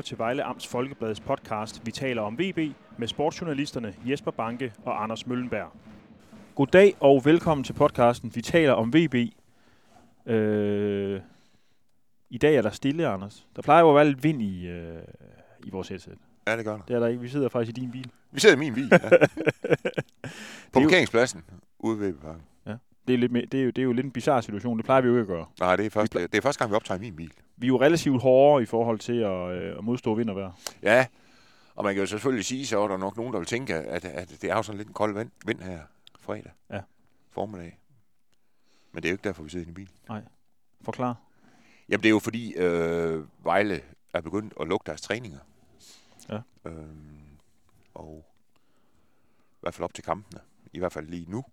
lytter til Vejle Amts Folkebladets podcast Vi taler om VB med sportsjournalisterne Jesper Banke og Anders Møllenberg. Goddag og velkommen til podcasten Vi taler om VB. Øh, I dag er der stille, Anders. Der plejer jo at være lidt vind i, øh, i vores headset. Ja, det gør der. Det er der ikke. Vi sidder faktisk i din bil. Vi sidder i min bil, ja. På parkeringspladsen ude ved parken. Det er, lidt mere, det, er jo, det er jo lidt en bizarre situation. Det plejer vi jo ikke at gøre. Nej, det er, første, det er første gang, vi optager i min bil. Vi er jo relativt hårde i forhold til at, øh, at modstå vind og vejr. Ja, og man kan jo selvfølgelig sige, så er der nok nogen, der vil tænke, at, at det er jo sådan lidt en kold vind, vind her fredag Ja. formiddag. Men det er jo ikke derfor, vi sidder i en bil. Forklar. Jamen, det er jo fordi, øh, Vejle er begyndt at lukke deres træninger. Ja. Øhm, og i hvert fald op til kampene. I hvert fald lige nu.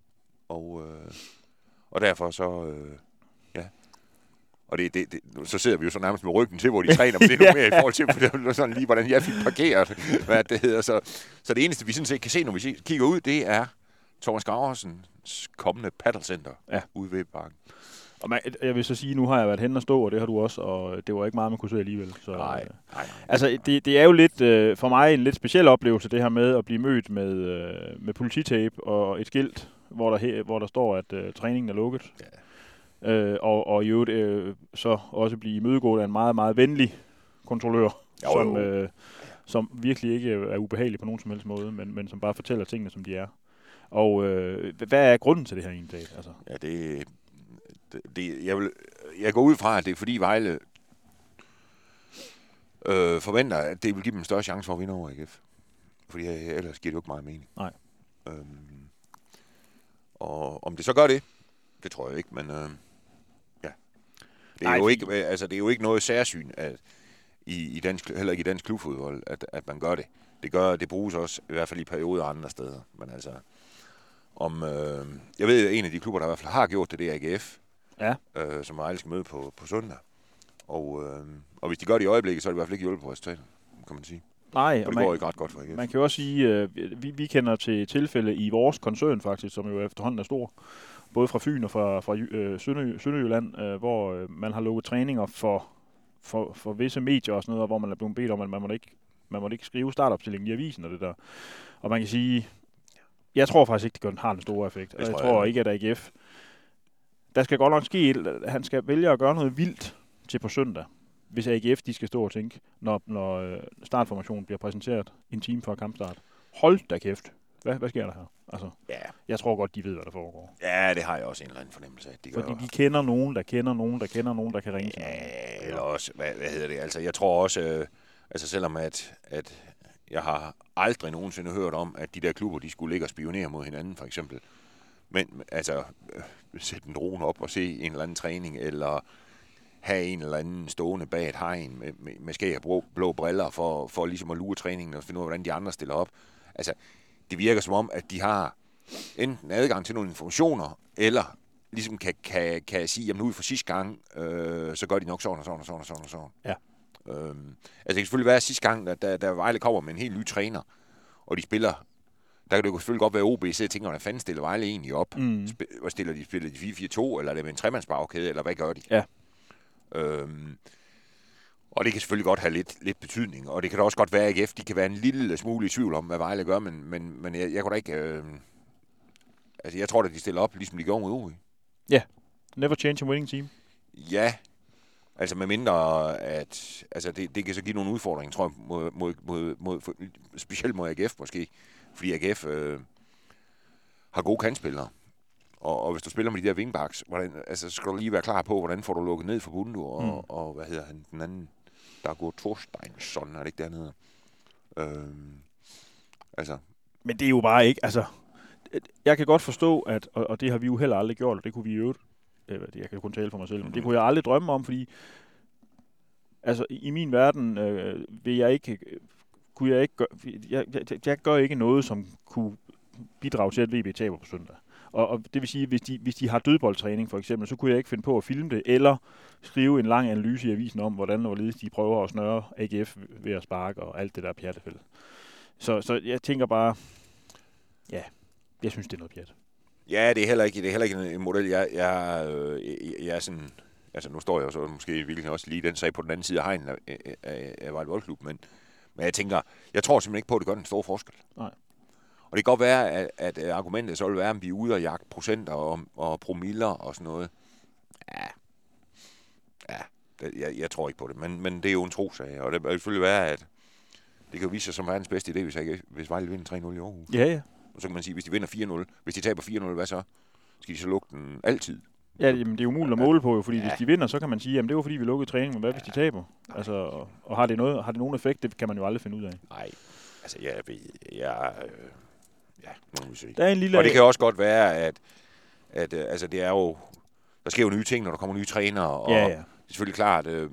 Og, øh, og derfor så, øh, ja. Og det, det, det, så sidder vi jo så nærmest med ryggen til, hvor de træner, men det er nu mere i forhold til, for det er sådan lige, hvordan jeg fik parkeret, hvad det hedder. Så, så det eneste, vi sådan set kan se, når vi kigger ud, det er Thomas Graversens kommende paddlecenter Ja. ude ved parken. Og man, jeg vil så sige, nu har jeg været hen og stå, og det har du også, og det var ikke meget, man kunne se alligevel. Så, øh, nej, nej. Altså, det, det er jo lidt, øh, for mig en lidt speciel oplevelse, det her med at blive mødt med, øh, med polititape og et skilt, hvor der, he, hvor der står, at øh, træningen er lukket. Ja. Øh, og, og i øvrigt øh, så også blive imødegået af en meget, meget venlig kontrollør, Jo, som, jo. øh, som virkelig ikke er ubehagelig på nogen som helst måde, men, men som bare fortæller tingene, som de er. Og øh, hvad er grunden til det her egentlig? Altså, Ja, det, det, det jeg, vil, jeg går ud fra, at det er fordi Vejle øh, forventer, at det vil give dem større chance for at vinde over AGF. Fordi øh, ellers giver det jo ikke meget mening. Nej. Øhm, og om det så gør det, det tror jeg ikke, men øh, ja. Det er, Nej, jo ikke, øh, altså, det er jo ikke noget særsyn at, i, i dansk, heller ikke i dansk klubfodbold, at, at man gør det. Det gør, det bruges også, i hvert fald i perioder andre steder. Men altså, om, øh, jeg ved, at en af de klubber, der i hvert fald har gjort det, det er AGF ja, øh, som Vejle skal møde på, på søndag. Og, øh, og hvis de gør det i øjeblikket, så er det i hvert fald ikke hjulpet på resultatet, kan man sige. Nej, Og og det går man, ikke ret godt for AGF. man kan jo også sige, øh, vi, vi kender til tilfælde i vores koncern faktisk, som jo efterhånden er stor, både fra Fyn og fra, fra øh, Sønderjy, Sønderjylland, øh, hvor øh, man har lukket træninger for, for, for visse medier og sådan noget, hvor man er blevet bedt om, at man må ikke, man må ikke skrive startopstillingen i avisen og det der. Og man kan sige, jeg tror faktisk ikke, det gør, har en stor effekt. Og Det jeg tror tror jeg ikke, at AGF... Der skal godt nok ske, han skal vælge at gøre noget vildt til på søndag, hvis AGF de skal stå og tænke, når, når øh, startformationen bliver præsenteret en time før kampstart. Hold da kæft. Hvad, hvad sker der her? Altså, Ja, jeg tror godt, de ved, hvad der foregår. ja, det har jeg også en eller anden fornemmelse af. De gør Fordi de kender nogen, der kender nogen, der kender nogen, der kan ringe til. Ja, eller også, hvad, hvad hedder det? Altså, jeg tror også, øh, altså selvom at, at jeg har aldrig nogensinde hørt om, at de der klubber, de skulle ligge og spionere mod hinanden, for eksempel. Men altså, øh, sætte en drone op og se en eller anden træning, eller have en eller anden stående bag et hegn med, med, med skæg og blå, blå briller, for, for ligesom at lure træningen og finde ud af, hvordan de andre stiller op. Altså, det virker som om, at de har enten adgang til nogle informationer, eller ligesom kan, kan, kan sige, jamen nu vi for sidste gang, øh, så gør de nok sådan og sådan og sådan og sådan og sådan. Ja. Øhm, altså det kan selvfølgelig være at sidste gang, da, da, da Vejle kommer med en helt ny træner, og de spiller, der kan det jo selvfølgelig godt være OB, så jeg tænker, hvordan fanden stiller Vejle egentlig op? Mm. Sp- hvad stiller de? Spiller de 4-4-2, eller er det med en tremandsbagkæde, eller hvad gør de? Ja. Øhm, og det kan selvfølgelig godt have lidt, lidt betydning, og det kan da også godt være, at AGF de kan være en lille smule i tvivl om, hvad Vejle gør, men, men, men jeg, jeg kunne da ikke... Øh, altså, jeg tror da, de stiller op, ligesom de gjorde mod OB. Never change a winning team. Ja, altså med mindre, at altså det, det kan så give nogle udfordringer, tror jeg, mod, mod, mod, mod, for- specielt mod AGF måske, fordi AGF øh, har gode kantspillere. Og, og hvis du spiller med de der wingbacks, hvordan, altså, så skal du lige være klar på, hvordan får du lukket ned for Bundu, og, Mm. mm. og, hvad hedder han, den anden, der er gået Thorsteinsson, er det ikke dernede? Øhm, altså, Men det er jo bare ikke, altså... Jeg kan godt forstå, at, og, og det har vi jo heller aldrig gjort, og det kunne vi jo øh, jeg kan kun tale for mig selv, men det kunne jeg aldrig drømme om, fordi altså i i min verden øh, vil jeg ikke, kunne jeg ikke gøre, jeg, jeg, jeg gør ikke noget, som kunne bidrage til, at VB taber på søndag. Og, og det vil sige, hvis de, hvis de har dødboldtræning for eksempel, så kunne jeg ikke finde på at filme det, eller skrive en lang analyse i avisen om, hvordan og hvorledes de prøver at snøre AGF ved at sparke og alt det der pjattefælde. Så, så jeg tænker bare, ja, jeg synes, det er noget pjat. Ja, det er heller ikke, det er heller ikke en- model, jeg, jeg, øh, jeg, jeg er sådan altså nu står jeg jo så måske virkelig også lige den sag på den anden side af hegnen af, af, af, af Vejle Boldklub, men, men jeg tænker, jeg tror simpelthen ikke på, at det gør den store forskel. Nej. Og det kan godt være, at, at øh, argumentet så vil være, at vi er ude og jagte procenter og, og promiller og sådan noget. Ja, ja det, jeg, jeg tror ikke på det, men, men det er jo en trosag, og det vil selvfølgelig være, at det kan jo vise sig som verdens bedste idé, hvis, jeg, hvis Vejle vinder 3-0 i Aarhus. Ja, ja. Og så kan man sige, hvis de vinder 4-0, hvis de taber 4-0, hvad så? Skal de så lukke den altid? Ja, jamen, det er umuligt at måle på, jo, fordi ja. Hvis de vinder, så kan man sige, at det var fordi, vi lukkede træning, men hvad hvis de taber? Altså, og, og har, det noget, har det nogen effekt, det kan man jo aldrig finde ud af. Nej, altså jeg ved, jeg, øh, ja, må vi se. Der er en lille... Og det kan også godt være, at, at øh, altså det er jo, der sker jo nye ting, når der kommer nye trænere, og Ja, ja. det er selvfølgelig klart, øh,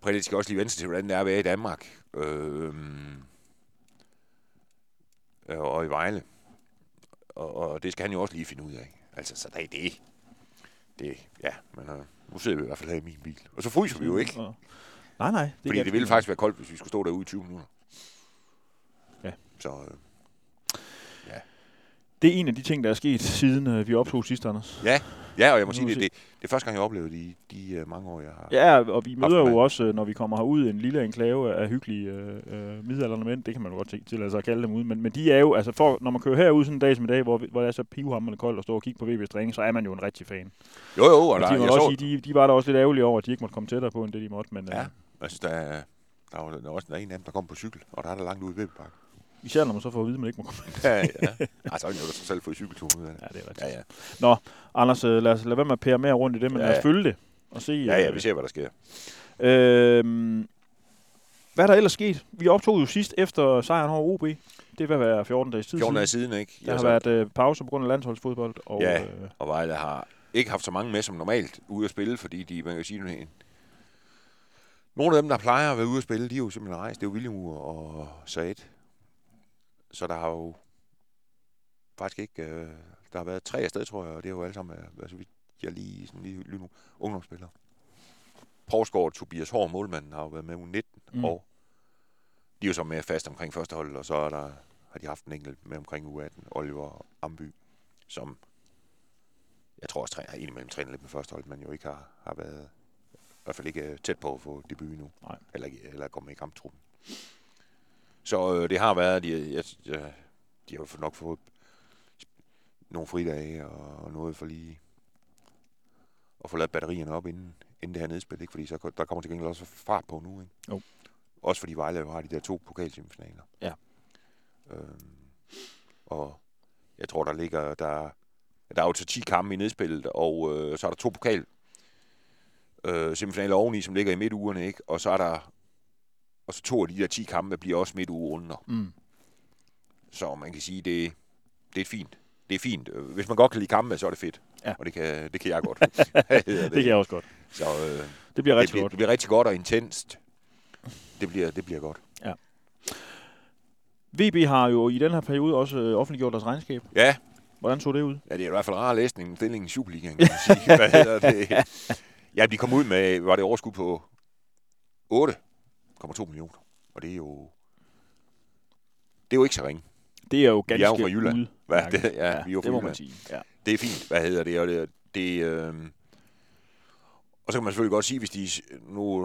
Prædit skal også lige vente sig til, hvordan det er at være i Danmark, øh, øh, og i Vejle. Og, og det skal han jo også lige finde ud af. Altså, så der er det. Det, ja, men øh, nu sidder vi i hvert fald her i min bil. Og så fryser vi jo ikke. Nej, nej. Det Fordi det ville faktisk være koldt, hvis vi skulle stå derude i 20 minutter. Ja. Så øh, Det er en af de ting, der er sket, siden øh, vi optog sidst, Anders. ja, ja, og jeg må sige, det, det, det er første gang, jeg oplevede det i de øh, mange år, jeg har. Ja, og vi møder jo også, øh, når vi kommer herud, en lille enklave af hyggelige øh, midaldrende mænd. Det kan man jo godt til, tillade sig at kalde dem ud. Men, men de er jo, altså for, når man kører herud sådan en dag som i dag, hvor, hvor det er så pivhammerende koldt og står og kigge på VB's træning, så er man jo en rigtig fan. Jo, jo, og Og der, de, må jeg også så, sige, de, de var da også lidt ærgerlige over, at de ikke måtte komme tættere på, end det de måtte. Men Ja. øh, altså, der, er- der, var, der er også der er en af dem, der kom på cykel, og der er der langt ude i Vibbepark. Især når man så får at vide, at man ikke må komme. ja, ja. Altså, jeg har så selv fået cykelturen ud af det. Ja, det er rigtigt. Ja, ja. Anders, øh, lad os lade være med at pære mere rundt i det, men Ja, lad os følge det og se. Ja, ja, øh, vi ser, hvad der sker. Øh, hvad er der ellers sket? Vi optog jo sidst efter sejren over OB. Det vil være 14 dages tid 14 dage siden. siden, ikke? Der har været øh, pause på grund af landsholdsfodbold. Og, Ja. øh, Og Vejle har ikke haft så mange med som normalt ude at spille, fordi de, man kan sige, nogle af dem, der plejer at være ude at spille, de er jo simpelthen rejst. Det er jo William og Said. Så der har jo faktisk ikke... Øh, der har været tre afsted, tror jeg, og det er jo alle sammen, øh, altså, jeg lige, sådan lige, lige nu, ungdomsspillere. Provsgaard, Tobias Hård, målmanden, har jo været med u 19, Mm. og de er jo så med fast omkring første hold, og så er der, har de haft en enkelt med omkring u 18, Oliver Amby, som jeg tror også træner, har indimellem trænet lidt med første hold, men jo ikke har, har været, i hvert fald ikke øh, tæt på at få debut endnu. Nej. Eller, eller komme i kamptruppen. Så øh, det har været, de, jeg, jeg, de har jo nok fået nogle fridage og, og noget for lige at få lavet batterierne op inden, inden det her nedspil, ikke? fordi så, der kommer til gengæld også fart på nu. Ikke? Jo. Også fordi Vejle jo har de der to pokalsemifinaler. Ja. Øhm, og jeg tror, der ligger, der, der er jo til 10 kampe i nedspillet, og øh, så er der to pokal øh, semifinaler oveni, som ligger i midtugerne, ikke? Og så er der og så to af de der 10 kampe bliver også midtugerunder. mm. Så man kan sige, det, det er fint. Det er fint. Hvis man godt kan lide kampe, så er det fedt. Ja. Og det kan, det kan jeg godt. det, Det kan jeg også godt. Så øh, Det bliver det, rigtig bliver, godt. det bliver rigtig godt og intenst. Det bliver, det bliver godt. VB har jo i den her periode også øh, offentliggjort deres regnskab. Ja, Hvordan så det ud? ja det er i hvert fald rar læsning stillingen i Superligaen, kan man sige. Hvad hedder det? Ja, de kom ud med, var det overskud på 8,2 millioner. Og det er jo... Det er jo ikke så ringe. Det er jo Vi er ganske jo fra Jylland. ude. Hvad det? Ja, vi er jo det fra må Jylland. man sige. Ja. det er fint, hvad hedder det, og det, det øh... og så kan man selvfølgelig godt sige, hvis de, nu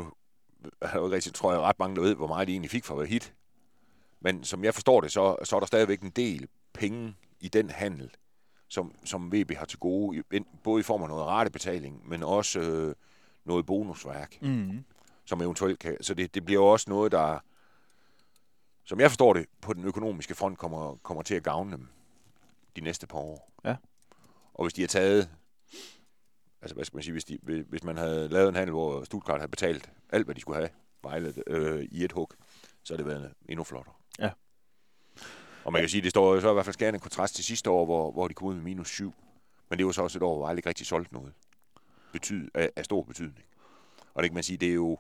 ikke rigtig, tror jeg, ret mange, der ved, hvor meget de egentlig fik for at være hit, men som jeg forstår det, så, så er der stadigvæk en del penge i den handel, som, som VB har til gode, både i form af noget ratebetaling, men også øh, noget bonusværk, Mm. Som eventuelt kan, så det, det bliver jo også noget, der, som jeg forstår det, på den økonomiske front kommer, kommer til at gavne dem de næste par år. Ja. Og hvis de har taget, altså hvad skal man sige, hvis, de, hvis man havde lavet en handel, hvor Stuttgart havde betalt alt, hvad de skulle have, Vejle, øh, i et hug, så havde det været endnu flottere. Ja. Og man kan sige, det står jo så i hvert fald skærende kontrast til sidste år, hvor, hvor de kom ud med minus syv. Men det var så også et år, hvor Vejle ikke rigtig solgte noget betyd, af, af stor betydning. Og det kan man sige, det er jo,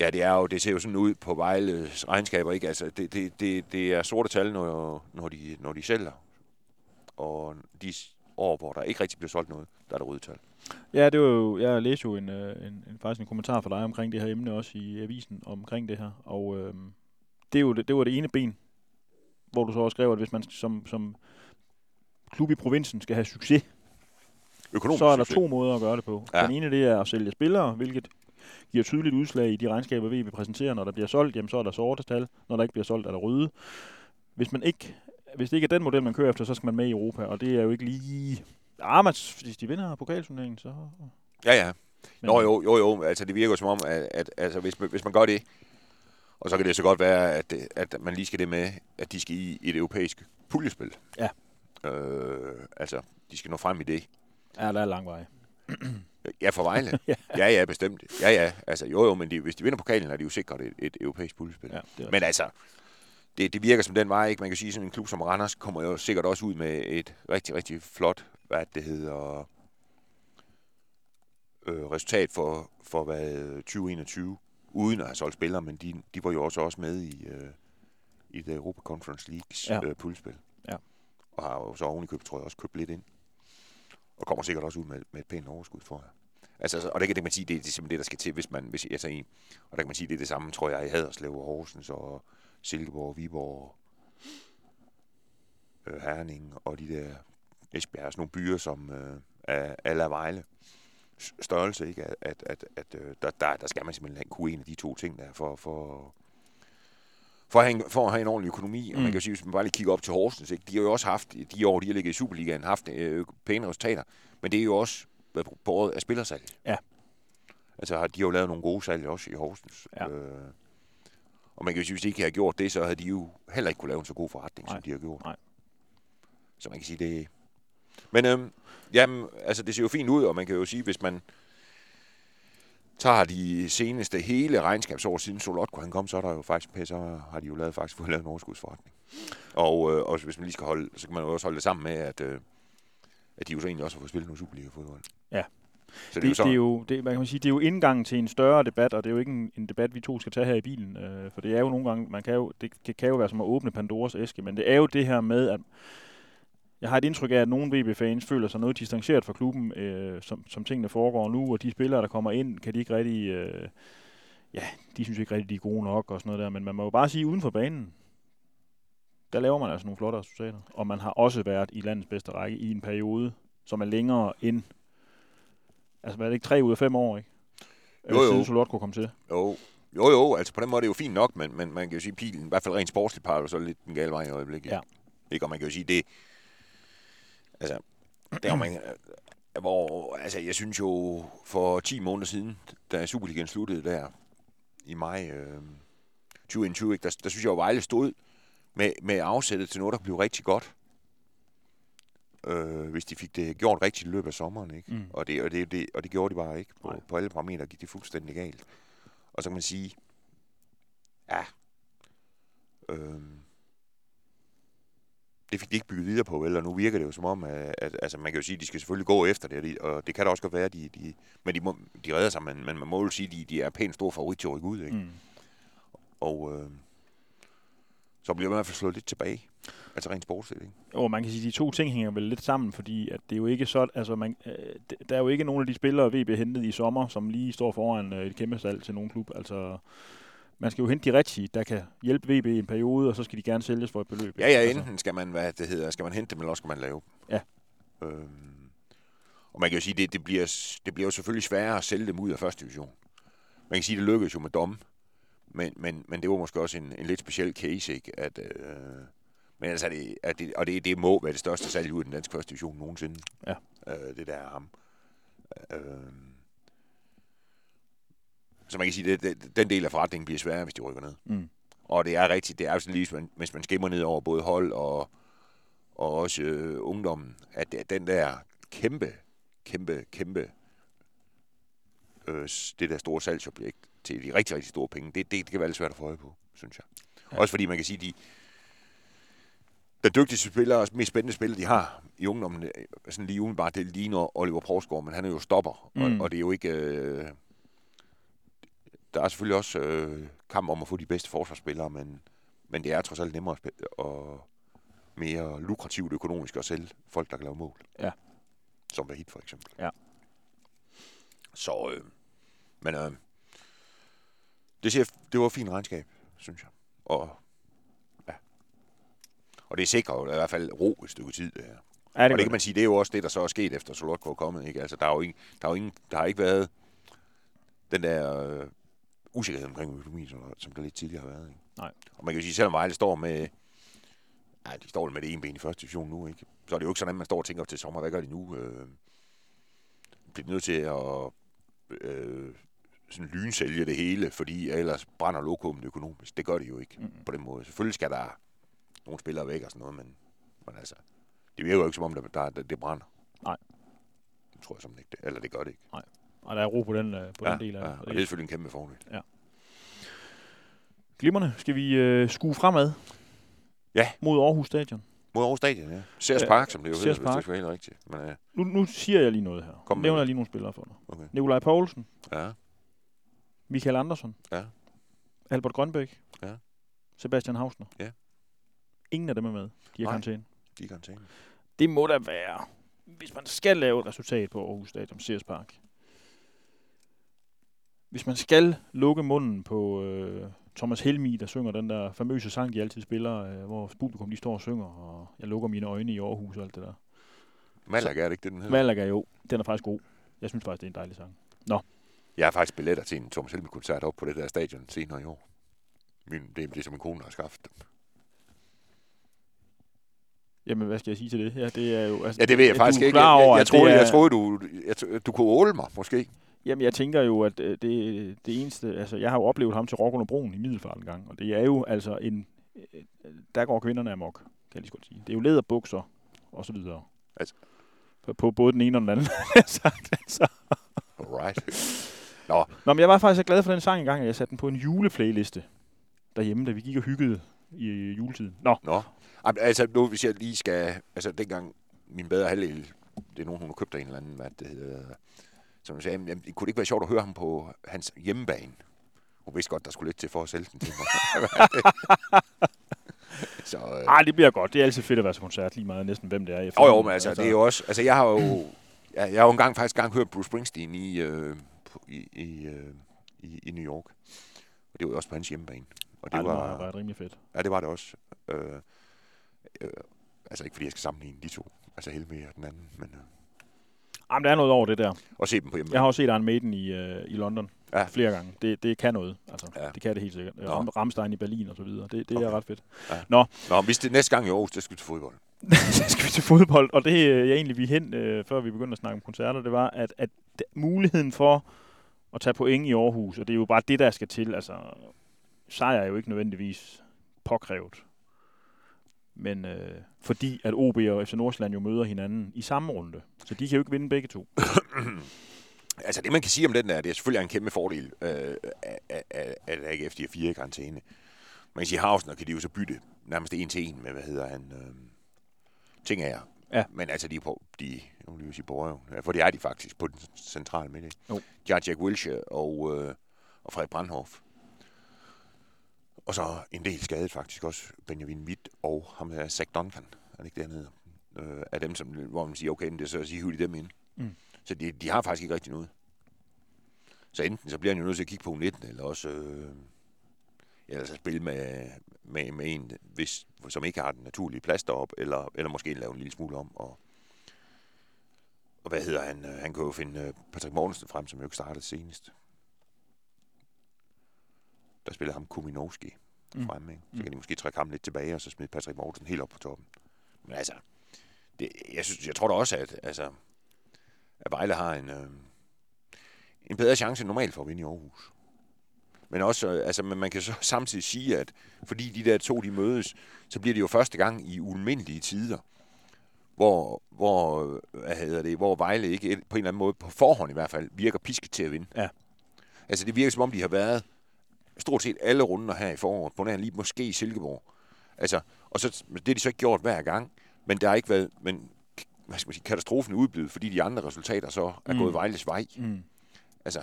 Ja, det er jo, det ser jo sådan ud på Vejles regnskaber, ikke? Altså, det, det, det, det er sorte tal, når, når, de, når de sælger. Og de år, hvor der ikke rigtig bliver solgt noget, der er der røde tal. Ja, det var jo, jeg læste jo en, øh, en, en, faktisk en kommentar fra dig omkring det her emne, også i avisen omkring det her. Og øh, det, er jo, det, det var det ene ben, hvor du så også skrev, at hvis man som, som klub i provinsen skal have succes, økonomisk så er der succes. to måder at gøre det på. Ja. Den ene det er at sælge spillere, hvilket giver tydeligt udslag i de regnskaber, vi præsenterer. Når der bliver solgt, jamen, så er der sorte tal. Når der ikke bliver solgt, er der røde. Hvis, man ikke, hvis det ikke er den model, man kører efter, så skal man med i Europa, og det er jo ikke lige... Ah, men hvis de vinder pokalturneringen, så... Ja, ja. Men, Nå jo, jo, jo. Altså, det virker som om, at, at altså, hvis, man- hvis man gør det, og så kan det så godt være, at, at man lige skal det med, at de skal i et europæisk puljespil. Ja. Øh, altså, de skal nå frem i det. Ja, der er lang vej. Ja, for Vejle. Ja. ja, ja, bestemt. Ja, ja. Altså, jo, jo, men de, hvis de vinder pokalen, er de jo sikret et, et europæisk puljespil. Ja, Men altså, det, det virker som den vej, ikke? Man kan sige, sådan en klub som Randers kommer jo sikkert også ud med et rigtig, rigtig flot, hvad det hedder, øh, resultat for, for hvad, 2021, uden at have solgt spillere, men de, de var jo også, også med i, øh, i det Europa Conference Leagues Ja. ja. øh, puljespil. Ja. Og har jo så oven i købet, tror jeg, også købt lidt ind. Og kommer sikkert også ud med, med et pænt overskud, tror jeg. Altså, altså, og det kan man sige, det, det er simpelthen det, der skal til, hvis man, hvis jeg tager en. Og der kan man sige, det er det samme, tror jeg, i Haderslev og Horsens og Silkeborg, Viborg, øh, Herning og de der Esbjerg, sådan nogle byer, som øh, er er Vejle størrelse, ikke? At, at, at, at øh, der, der, der skal man simpelthen kunne en af de to ting der, for, for, for, at have en, for at have en ordentlig økonomi. Og Mm. man kan jo sige, hvis man bare lige kigger op til Horsens, ikke? de har jo også haft, de år, de har ligget i Superligaen, haft øh, pæne resultater, men det er jo også været på- på året af spillersalg. Ja. Altså, har- de har jo lavet nogle gode salg også i Horsens. Ja. Øh, og man kan jo sige, hvis de ikke havde gjort det, så havde de jo heller ikke kunne lave en så god forretning, Nej. som de har gjort. Nej. Så man kan sige, det... Men øhm, jamen, altså, det ser jo fint ud, og man kan jo sige, hvis man tager de seneste hele regnskabsår siden Solotko han kom, så er der jo faktisk med, så har de jo lavet, faktisk fået lavet en overskudsforretning. Og, øh, og hvis man lige skal holde, så kan man jo også holde det sammen med, at, øh, at de jo så egentlig også har fået spillet noget Superliga-fodbold. Ja. Så det, Det, er jo så, det, er jo, det, man kan sige, det er jo indgangen til en større debat, og det er jo ikke en, en debat, vi to skal tage her i bilen. Øh, for det er jo nogle gange, man kan jo, det, det kan jo være som at åbne Pandoras æske, men det er jo det her med, at jeg har et indtryk af, at nogle VB-fans føler sig noget distanceret fra klubben, øh, som, som tingene foregår nu, og de spillere, der kommer ind, kan de ikke rigtig, øh, ja, de synes ikke rigtig, de er gode nok og sådan noget der, men man må jo bare sige, uden for banen, der laver man altså nogle flotte resultater. Og man har også været i landets bedste række i en periode, som er længere end Altså, hvad er det ikke? Tre ud af fem år, ikke? Jo, jo. Siden Solotko kom til. jo, jo, jo, altså på den måde er det jo fint nok, men, men man kan jo sige, pilen, i hvert fald rent sportsligt, peger så lidt den gale vej i øjeblikket. Ja. Ikke? Og man kan jo sige, det, altså, der er man, øh, hvor, altså, jeg synes jo, for 10 måneder siden, da Superligaen sluttede der i maj øh, 2021, ikke, der, der synes jeg jo, Vejle stod med, med afsættet til noget, der blev rigtig godt. Øh, hvis de fik det gjort rigtigt i løbet af sommeren, ikke? Mm. Og, det, og, det, det, og det gjorde de bare ikke. På, Nej. på alle parametre gik det fuldstændig galt. Og så kan man sige, ja, øhm, det fik de ikke bygget videre på, vel? Og nu virker det jo som om, at, at altså, man kan jo sige, at de skal selvfølgelig gå efter det, og, de, og det kan da også godt være, de, de, men de, må, de redder sig, men, men man må jo sige, at de, de er pænt store favorit til at rykke ud, ikke? Mm. Og øh, så bliver man i hvert fald slået lidt tilbage. Altså rent sportsligt, ikke? Jo, man kan sige, at de to ting hænger vel lidt sammen, fordi at det er jo ikke så, altså man, øh, der er jo ikke nogen af de spillere, VB hentet i sommer, som lige står foran øh, et kæmpe salg til nogen klub. Altså, man skal jo hente de rigtige, der kan hjælpe VB i en periode, og så skal de gerne sælges for et beløb. Ja, ikke? ja, altså, enten skal man, hvad det hedder, skal man hente dem, eller også skal man lave dem. Ja. Øhm, og man kan jo sige, det, det, bliver, det bliver jo selvfølgelig sværere at sælge dem ud af første division. Man kan sige, det lykkedes jo med Dom, men, men, men det var måske også en, en lidt speciel case, ikke? At, øh, men altså, det, at det, og det, det må være det største salg ud af den danske første division nogensinde. Ja. Øh, det der er ham. Øh, så man kan sige, at den del af forretningen bliver sværere, hvis de rykker ned. Mm. Og det er rigtigt, det er jo sådan lige, hvis man, hvis man skimmer ned over både hold og, og også øh, ungdommen, at det, den der kæmpe, kæmpe, kæmpe, øh, det der store salgsobjekt til de rigtig, rigtig store penge, det, det, det kan være lidt svært at få øje på, synes jeg. Ja. Også fordi man kan sige, de den dygtigste spiller og mest spændende spiller, de har i ungdommen, øh, sådan lige umiddelbart, det ligner Oliver Porsgaard, men han er jo stopper, mm. Og, og det er jo ikke... Øh, der er selvfølgelig også øh, kamp om at få de bedste forsvarsspillere, men, men det er trods alt nemmere at spille, og mere lukrativt økonomisk at sælge folk, der kan lave mål. Ja. Som Vahid for eksempel. Ja. Så, øh, men øh, det, siger, det var et fint regnskab, synes jeg. Og, ja. og det sikrer jo i hvert fald ro et stykke tid, det her. Ja, og det, det kan det man sige, det er jo også det, der så er sket efter Solotko er kommet. Ikke? Altså, der, er jo ikke, der, er jo ingen, der har ikke været den der øh, usikkerhed omkring økonomien, som, som der lidt tidligere har været. Ikke? Nej. Og man kan jo sige, selvom Vejle står med, ja, de står med det ene ben i første division nu, ikke? så er det jo ikke sådan, at man står og tænker til sommer, hvad gør de nu? Øh, bliver de nødt til at øh, sådan lynsælge det hele, fordi ellers brænder lokummet økonomisk. Det gør det jo ikke Mm. på den måde. Selvfølgelig skal der nogle spillere væk og sådan noget, men, men altså, det virker jo ikke som om, der, der, der, det brænder. Nej. Det tror jeg som ikke det. Eller det gør det ikke. Og der er ro på den, øh, på ja, den del af ja, det. og det er selvfølgelig en kæmpe fordel. Glimmerne. Skal vi øh, skue fremad? Ja. Mod Aarhus Stadion. Mod Aarhus Stadion, ja. Sears Ja, Park, som det jo hedder, hvis det skal helt rigtigt. Men, ja, Nu, nu siger jeg lige noget her. Kom nævner jeg lige nogle spillere for dig. okay. Nikolaj Poulsen, Ja, Michael Andersson, Ja. Albert Grønbæk, Ja. Sebastian Hausner. Ja. Ingen af dem er med. De er karantæne. de er karantæne. Det må da være, hvis man skal lave et resultat på Aarhus Stadion, Sears Park. Hvis man skal lukke munden på øh, Thomas Helmi, der synger den der famøse sang, de altid spiller, øh, hvor publikum de står og synger, og jeg lukker mine øjne i Aarhus og alt det der. Malaga er det ikke det, den hedder? Malaga jo, den er faktisk god. Jeg synes faktisk, det er en dejlig sang. Jeg har faktisk billetter til en Thomas Helmi-koncert op på det der stadion senere i år. Min, det er det, som min kone har skaffet dem. Jamen, hvad skal jeg sige til det? Ja, det er jo... Altså, Ja, det ved jeg er faktisk ikke. Jeg, over, jeg, jeg, at troede, er, jeg troede, du, jeg, du kunne åle mig, måske. Jamen, jeg tænker jo, at øh, det, det eneste... Altså, jeg har jo oplevet ham til Rock under Broen i Middelfart en gang, og det er jo altså en... øh, Der går kvinderne amok, kan jeg lige så godt sige. Det er jo læderbukser og så videre. Altså- På, på både den ene og den anden. sagt, altså. Alright. Nå, men jeg var faktisk så glad for den sang engang, at jeg satte den på en juleplayliste derhjemme, da vi gik og hyggede i juletiden. Nå, Nå. Altså, nu hvis jeg lige skal... Altså, dengang min bedre halvdel, det er nogen, hun har købt af en eller anden, hvad det hedder, som sagde, jamen, kunne det ikke være sjovt at høre ham på hans hjemmebane? Hun vidste godt, der skulle lidt til for at sælge den til mig. så, øh, ej, det bliver godt. Det er altid fedt at være til koncert, lige meget næsten hvem det er. Jo, jo, men altså, det er jo også... Altså, jeg har jo... Jeg, jeg har jo engang faktisk engang hørt Bruce Springsteen i, øh, på- i, i, øh, i, i New York. Og det var også på hans hjemmebane. Og det det var, var, var rimelig fedt. Ja, det var det også. Øh, øh, altså ikke fordi jeg skal sammenligne de to. Altså Helme og den anden. Men øh, Jamen, der er noget over det der. og se dem på hjemme. Jeg har også set Iron Maiden i, øh, i London Ja. flere gange. Det, det kan noget. Altså, Ja. ja. Det kan det helt sikkert. Nå. Ram, Ramstein i Berlin og så videre. Det, det Okay. er ret fedt. Nå, hvis det næste gang i Aarhus, der skal vi til fodbold. så skal vi til fodbold, og det øh, jeg egentlig vi hen, øh, før vi begyndte at snakke om koncerter, det var, at, at muligheden for at tage point i Aarhus, og det er jo bare det, der skal til. Altså, sejr er jo ikke nødvendigvis påkrævet. Men øh, fordi at OB og FC Nordsjælland jo møder hinanden i samme runde. Så de kan jo ikke vinde begge to. Altså det, man kan sige om den der, det er selvfølgelig en kæmpe fordel, øh, at, at, at, at AGF de er fire i karantæne. Man kan sige, Havsner kan de jo så bytte nærmest en til en med, hvad hedder han, øh, ting af Ja. Men altså, de på, de, jeg vil lige sige på røven, ja, for det er de faktisk på den centrale midt. ikke? Jo. De har Jack Wilshere og, øh, og Frederik Brandhoff. Og så en del skadet faktisk også, Benjamin Witt og ham her, Zach Duncan, er det ikke dernede? Øh, af dem, som, hvor man siger, okay, det er så at sige, hiv de dem ind. Mm. Så de, de har faktisk ikke rigtig noget. Så enten så bliver han jo nødt til at kigge på U19, eller også øh, eller altså spille med, med, med en, hvis, som ikke har den naturlige plads deroppe, eller, eller måske lave en lille smule om. Og, og hvad hedder han? Han kan jo finde øh, Patrick Mortensen frem, som jo ikke startede senest. Der spiller ham Kuminowski Mm. frem, ikke? Så Mm. kan de måske trække ham lidt tilbage, og så smide Patrick Mortensen helt op på toppen. Men altså, det, jeg, synes, jeg tror da også, at, altså, at Vejle har en, øh, en bedre chance end normalt for at vinde i Aarhus. Men også, øh, altså, men man kan så samtidig sige, at fordi de der to, de mødes, så bliver det jo første gang i ualmindelige tider, hvor, hvor, øh, hvad hedder det, hvor Vejle ikke på en eller anden måde, på forhånd i hvert fald, virker pisket til at vinde. Ja. Altså, det virker som om, de har været stort set alle runder her i foråret, på nær lige måske i Silkeborg. Altså, og så, det har de så ikke gjort hver gang, men der har ikke været, men hvad skal man sige, katastrofen er udblevet, fordi de andre resultater så er mm. gået Vejles vej. Mm. Altså,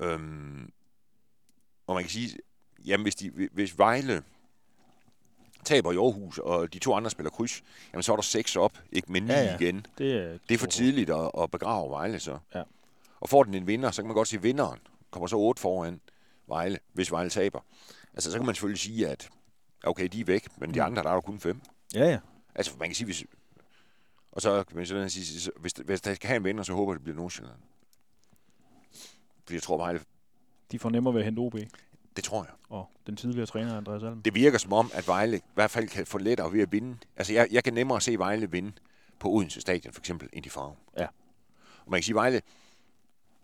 øhm, og man kan sige, jamen hvis, de, hvis Vejle taber i Aarhus, og de to andre spiller kryds, jamen så er der seks op, ikke men ni Ja, ja, igen. Det er, Det er for tidligt at, at begrave Vejle så. Ja. Og får den en vinder, så kan man godt sige, at vinderen kommer så otte foran Vejle, hvis Vejle taber. Altså så kan man selvfølgelig sige, at okay, de er væk, men de Mm. andre, der er jo kun fem. Ja, ja. Altså man kan sige, hvis, Og så kan man sådan sige, hvis, hvis der skal have en vinder, så håber jeg, det bliver Nordsjælland. Fordi jeg tror Vejle, De får nemmere ved at hente OB. det tror jeg. Og den tidligere træner, Andreas Alm. Det virker som om, at Vejle i hvert fald kan få lettere ved at vinde. Altså, jeg, jeg kan nemmere se Vejle vinde på Odense Stadion, for eksempel, end i Farum. Ja. Og man kan sige, Vejle,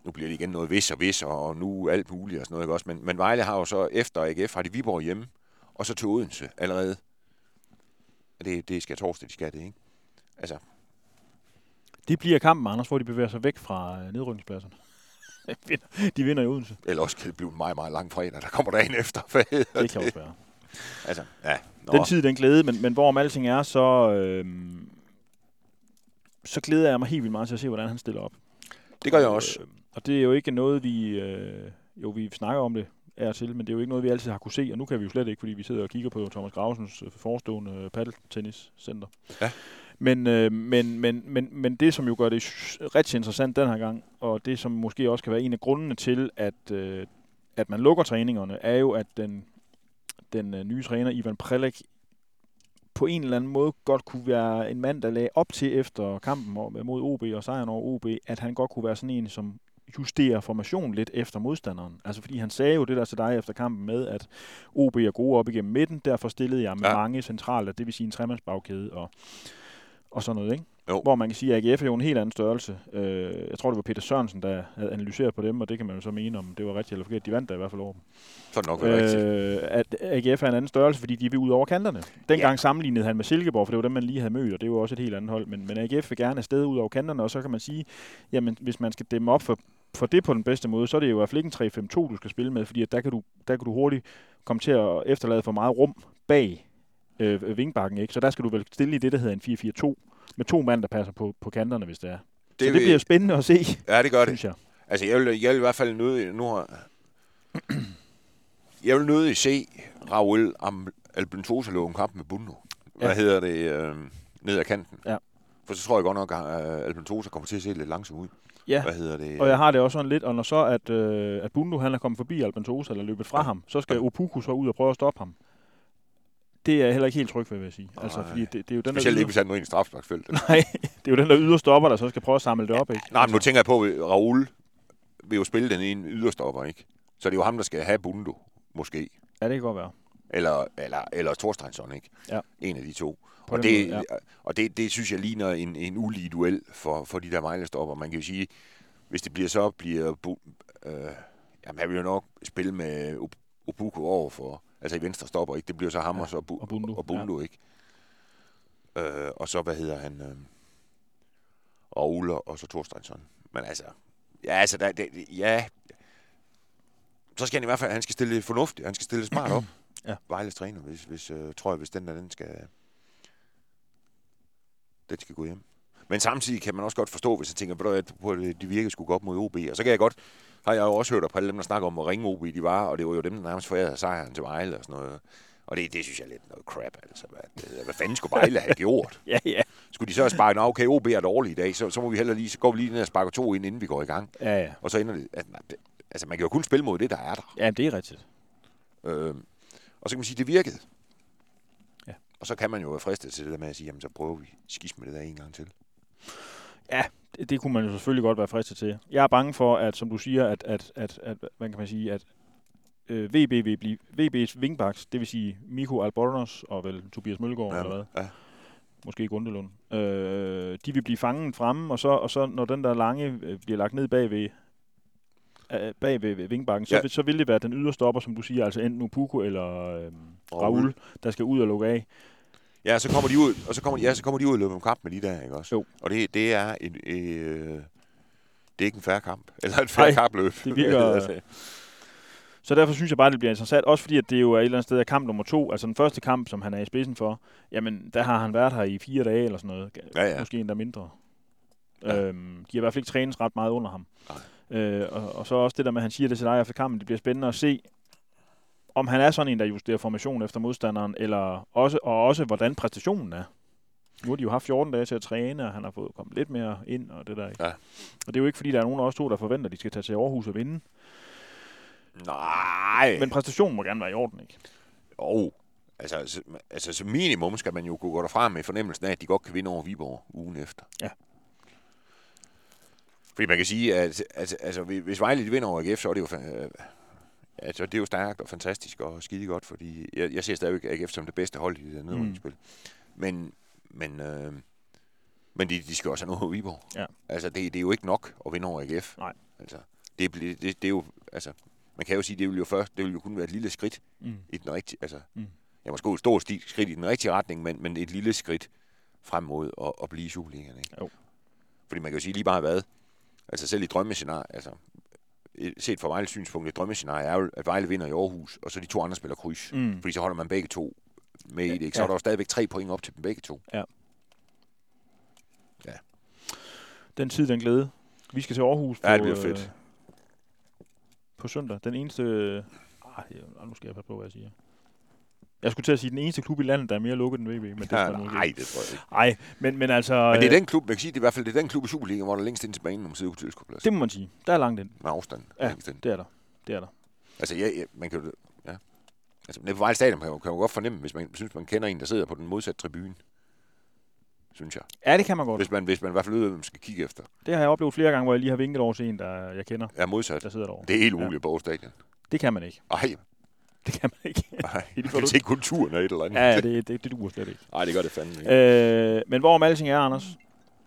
nu bliver det igen noget vis og vis, og nu alt muligt og sådan noget, ikke også? Men, men Vejle har jo så efter AGF, har de Viborg hjemme, og så til Odense allerede. Det, det skal torsdag, de skal det, ikke? Altså, Det bliver kampen, Anders, hvor de bevæger sig væk fra øh, nedrykningspladserne. De vinder- de vinder i Odense. eller også kan det blive en meget, meget lang fredag, der kommer dagen efter. Hvad Det kan også være. Altså, ja. Nå. Den tid, den glæde, men, men hvorom alting er, så, øhm, så glæder jeg mig helt vildt meget til at se, hvordan han stiller op. det gør jeg også. Øh, og det er jo ikke noget, vi... Øh, jo, vi snakker om det er til, men det er jo ikke noget, vi altid har kunne se, og nu kan vi jo slet ikke, fordi vi sidder og kigger på Thomas Gravsens øh, forestående øh, paddeltenniscenter. Ja. Men, øh, men, men, men, men det, som jo gør det rigtig interessant den her gang, og det, som måske også kan være en af grundene til, at, øh, at man lukker træningerne, er jo, at den, den øh, nye træner, Ivan Prelik, på en eller anden måde godt kunne være en mand, der lagde op til efter kampen mod OB og sejren over OB, at han godt kunne være sådan en, som justerer formationen lidt efter modstanderen. Altså fordi han sagde jo det der til dig efter kampen med, at OB er gode op igennem midten, derfor stillede jeg med ja. mange centrale, det vil sige en tremandsbagkæde og, og sådan noget, ikke? Jo. Hvor man kan sige, at AGF er jo en helt anden størrelse. Øh, jeg tror, det var Peter Sørensen, der havde analyseret på dem, og det kan man jo så mene, om det var rigtigt eller forkert. De vandt da i hvert fald over dem. Så er det nok være rigtigt. Øh, at AGF er en anden størrelse, fordi de vil ud over kanterne. Dengang ja. sammenlignede han med Silkeborg, for det var dem, man lige havde mødt, og det var også et helt andet hold. Men, men AGF vil gerne afsted ud over kanterne, og så kan man sige, jamen hvis man skal dæmme op for, for det på den bedste måde, så er det jo i hvert fald ikke en 3-5-2, du skal spille med, fordi at der, kan du, der kan du hurtigt komme til at efterlade for meget rum bag øh, vingbakken. Ikke? Så der skal du vel stille i det, der hedder en 4-4-2, med to mand, der passer på, på kanterne, hvis det er. Det så det bliver spændende at se, Ja, det gør det. jeg. Altså, jeg vil, jeg vil i hvert fald nødig... Nu har, jeg vil nødig se Raul Albentosa lå en kamp med Bundo. Hvad Ja. hedder det? Øh, ned ad kanten. Ja. For så tror jeg godt nok, at Albentosa kommer til at se lidt langsom ud. Ja. Hvad hedder det? Og jeg har det også sådan lidt, og når så at, øh, at Bundo han er kommet forbi Albantosa eller løbet fra Ja. ham, så skal Opuku så ud og prøve at stoppe ham. Det er jeg heller ikke helt tryg ved, vil jeg sige. Altså, fordi det, det er jo den, der Specielt ikke, yder, hvis han nu er i en strafsparksfelt. nej, det er jo den der yder stopper, der så skal prøve at samle det op, ikke? Nej, men nu tænker jeg på, at Raul vil jo spille den ene yderstopper, ikke? Så det er jo ham, der skal have Bundo, måske. Ja, det kan godt være. Eller, eller, eller Thorsteinsson, ikke? Ja. En af de to. På Og, det, måde, og det, det synes jeg ligner en, en ulige duel for, for de der Vejle-stopper. Man kan jo sige, hvis det bliver så, bliver øh, jamen, han vil jo nok spille med Obuku over for, altså i venstre stopper, ikke? Det bliver så ham Ja, og så Bu, og Bundu, og Bundu ikke? Øh, og så, hvad hedder han? Øh, og- og så Thorsteinsson. Men altså, ja, altså, der, det, ja, så skal han i hvert fald, han skal stille fornuftigt, han skal stille smart op. Ja. Vejles træner, hvis, hvis øh, tror jeg, hvis den der, den skal, den skal gå hjem. Men samtidig kan man også godt forstå, hvis jeg tænker, at de virker skulle gå op mod OB. Og så kan jeg godt, har jeg jo også hørt på alle dem, der snakker om, hvor ringe OB de var, og det var jo dem, der nærmest forærede sejren til Vejle og sådan noget. Og det, det synes jeg er lidt noget crap, altså. Hvad, hvad fanden skulle Vejle have gjort? Ja, ja. Skulle de så have sparket, "Nå, okay, OB er dårlig i dag, så, så må vi heller lige, så går vi lige ned og sparker to ind, inden vi går i gang. Ja, ja. Og så ender det, det- altså man kan jo kun spille mod det, der er der. Ja, det er rigtigt. Øh, og så kan man sige, det virkede. Ja. Og så kan man jo være fristet til det der med at sige, jamen så prøver vi skis med det der en gang til. Ja, det, det kunne man jo selvfølgelig godt være fristet til. Jeg er bange for, at som du siger, at, at, at, at hvad kan man sige, at øh, VB vil blive, VB's wingbacks, det vil sige Miko Albornoz og vel Tobias Mølgaard ja. eller hvad, ja. måske Gundelund, øh, de vil blive fanget fremme, og så, og så når den der lange øh, bliver lagt ned bag ved, øh, bag ved, ved vingbakken, så, Ja. ja. vil, så vil det være den ydre stopper, som du siger, altså enten Upuko eller øh, Raul, der skal ud og lukke af. Ja, så kommer de ud, og så kommer, ja, så kommer de ud og løber en kamp med de der, ikke også? Jo. Og det, det er en, øh, det er ikke en færre kamp, eller et færre Nej, kapløb. det virker- Så derfor synes jeg bare, det bliver interessant. Også fordi, at det jo er et eller andet sted af kamp nummer to. Altså den første kamp, som han er i spidsen for, jamen der har han været her i fire dage eller sådan noget. Ja, ja. Måske endda mindre. Ja. Øhm, de har i hvert fald ikke trænet ret meget under ham. Nej. Øh, og, og så også det der med, at han siger det til dig efter kampen, det bliver spændende at se, om han er sådan en, der justerer formation efter modstanderen, eller også, og også hvordan præstationen er. Nu har de jo haft 14 dage til at træne, og han har fået kommet lidt mere ind, og det der ikke. Ja. Og det er jo ikke, fordi der er nogen af os to, der forventer, at de skal tage til Aarhus og vinde. Nej. Men præstationen må gerne være i orden, ikke? Jo, altså, så, altså, som minimum skal man jo kunne gå derfra med fornemmelsen af, at de godt kan vinde over Viborg ugen efter. Ja. Fordi man kan sige, at altså, altså, hvis Vejle de vinder over AGF, så er det jo, altså, det er jo stærkt og fantastisk og skide godt, fordi jeg, jeg ser stadigvæk AGF som det bedste hold i det der nedrykningsspil. Mm. Men, men, øh, men de, de skal også have noget over Viborg. Ja. Altså, det, det er jo ikke nok at vinde over AGF. Nej. Altså, det, det, det, det er jo, altså, man kan jo sige, det vil jo først, det vil jo kun være et lille skridt Mm. i den rigtige, altså, Mm. mm. ja, måske et stort sti- skridt i den rigtige retning, men, men et lille skridt frem mod at, at blive i Superligaen, ikke? Jo. Fordi man kan jo sige lige meget hvad, altså selv i drømmescenarie, altså, set fra Vejles synspunkt, et drømmescenarie er jo, at Vejle vinder i Aarhus, og så de to andre spiller kryds. Mm. Fordi så holder man begge to med i det, ikke? Så Ja. er der jo stadigvæk tre point op til dem begge to. Den tid, den glæde. Vi skal til Aarhus på, Ja, det bliver fedt. Øh, på søndag. Den eneste... Øh, nu skal jeg passe på, hvad jeg siger. Jeg skulle til at sige, den eneste klub i landet, der er mere lukket end VB, men det Ja, nej, det tror jeg ikke. Nej, men, men altså... Men det er øh, den klub, man kan sige, det er i hvert fald det er den klub i Superligaen, hvor der er længst ind til banen, når man sidder på tilskuerplads. Det må man sige. Der er langt ind. Med afstand. Ja. Det er der. Det er der. Altså, ja, ja, man kan jo... Ja. Altså, på Vejle Stadion kan man, kan man godt fornemme, hvis man synes, man kender en, der sidder på den modsatte tribune. Synes jeg. Ja, det kan man godt. Hvis man, hvis man i hvert fald ved, hvad man skal kigge efter. Det har jeg oplevet flere gange, hvor jeg lige har vinket over til en, der jeg kender, Er modsat. der sidder derovre. Det er helt Ja. umuligt på Aarhus Stadion. Det kan man ikke. Ej, Det kan man ikke. nej. Det kan se kulturen af et eller andet. Ja, det, det, det duer slet ikke. Nej, det gør det fandme ikke. Øh, men hvorom alting er, Anders,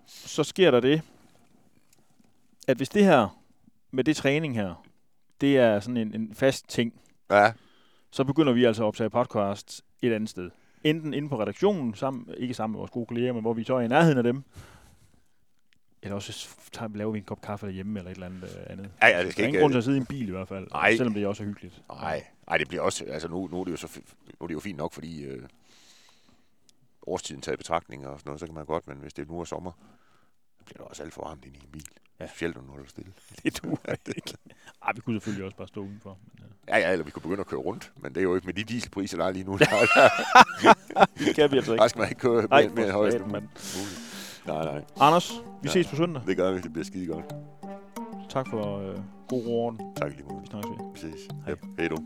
så sker der det, at hvis det her, med det træning her, det er sådan en, en fast ting, Ja, så begynder vi altså at optage podcast et andet sted. Enten inde på redaktionen, sammen, ikke sammen med vores gode kolleger, men hvor vi så er i nærheden af dem. Eller også tager, laver vi en kop kaffe derhjemme, eller et eller andet øh, andet. ja, ja det Der skal er ingen ikke... grund til at sidde i en bil i hvert fald, Nej. selvom det også er hyggeligt. Nej, nej, det bliver også... Altså, nu, nu, er det jo så, nu er det jo fint nok, fordi øh, årstiden taget i betragtning og sådan noget, så kan man godt, men hvis det nu er sommer, så bliver det også alt for varmt inde i en bil. Ja. Ja. Specielt, når du holder stille. Det duer ikke. Ej, vi kunne selvfølgelig også bare stå udenfor. Men, øh, Ja, ja, eller vi kunne begynde at køre rundt, men det er jo ikke med de dieselpriser, der er lige nu. Der, det kan vi altså ikke. der skal man ikke køre med, med højeste muligt. Nej, nej. Anders, vi Ja. ses på søndag. Det gør vi. Det bliver skide godt. Tak for øh, god orden. Tak lige måde. Vi snakkes ved. Vi ses. Hej. Ja, hej du.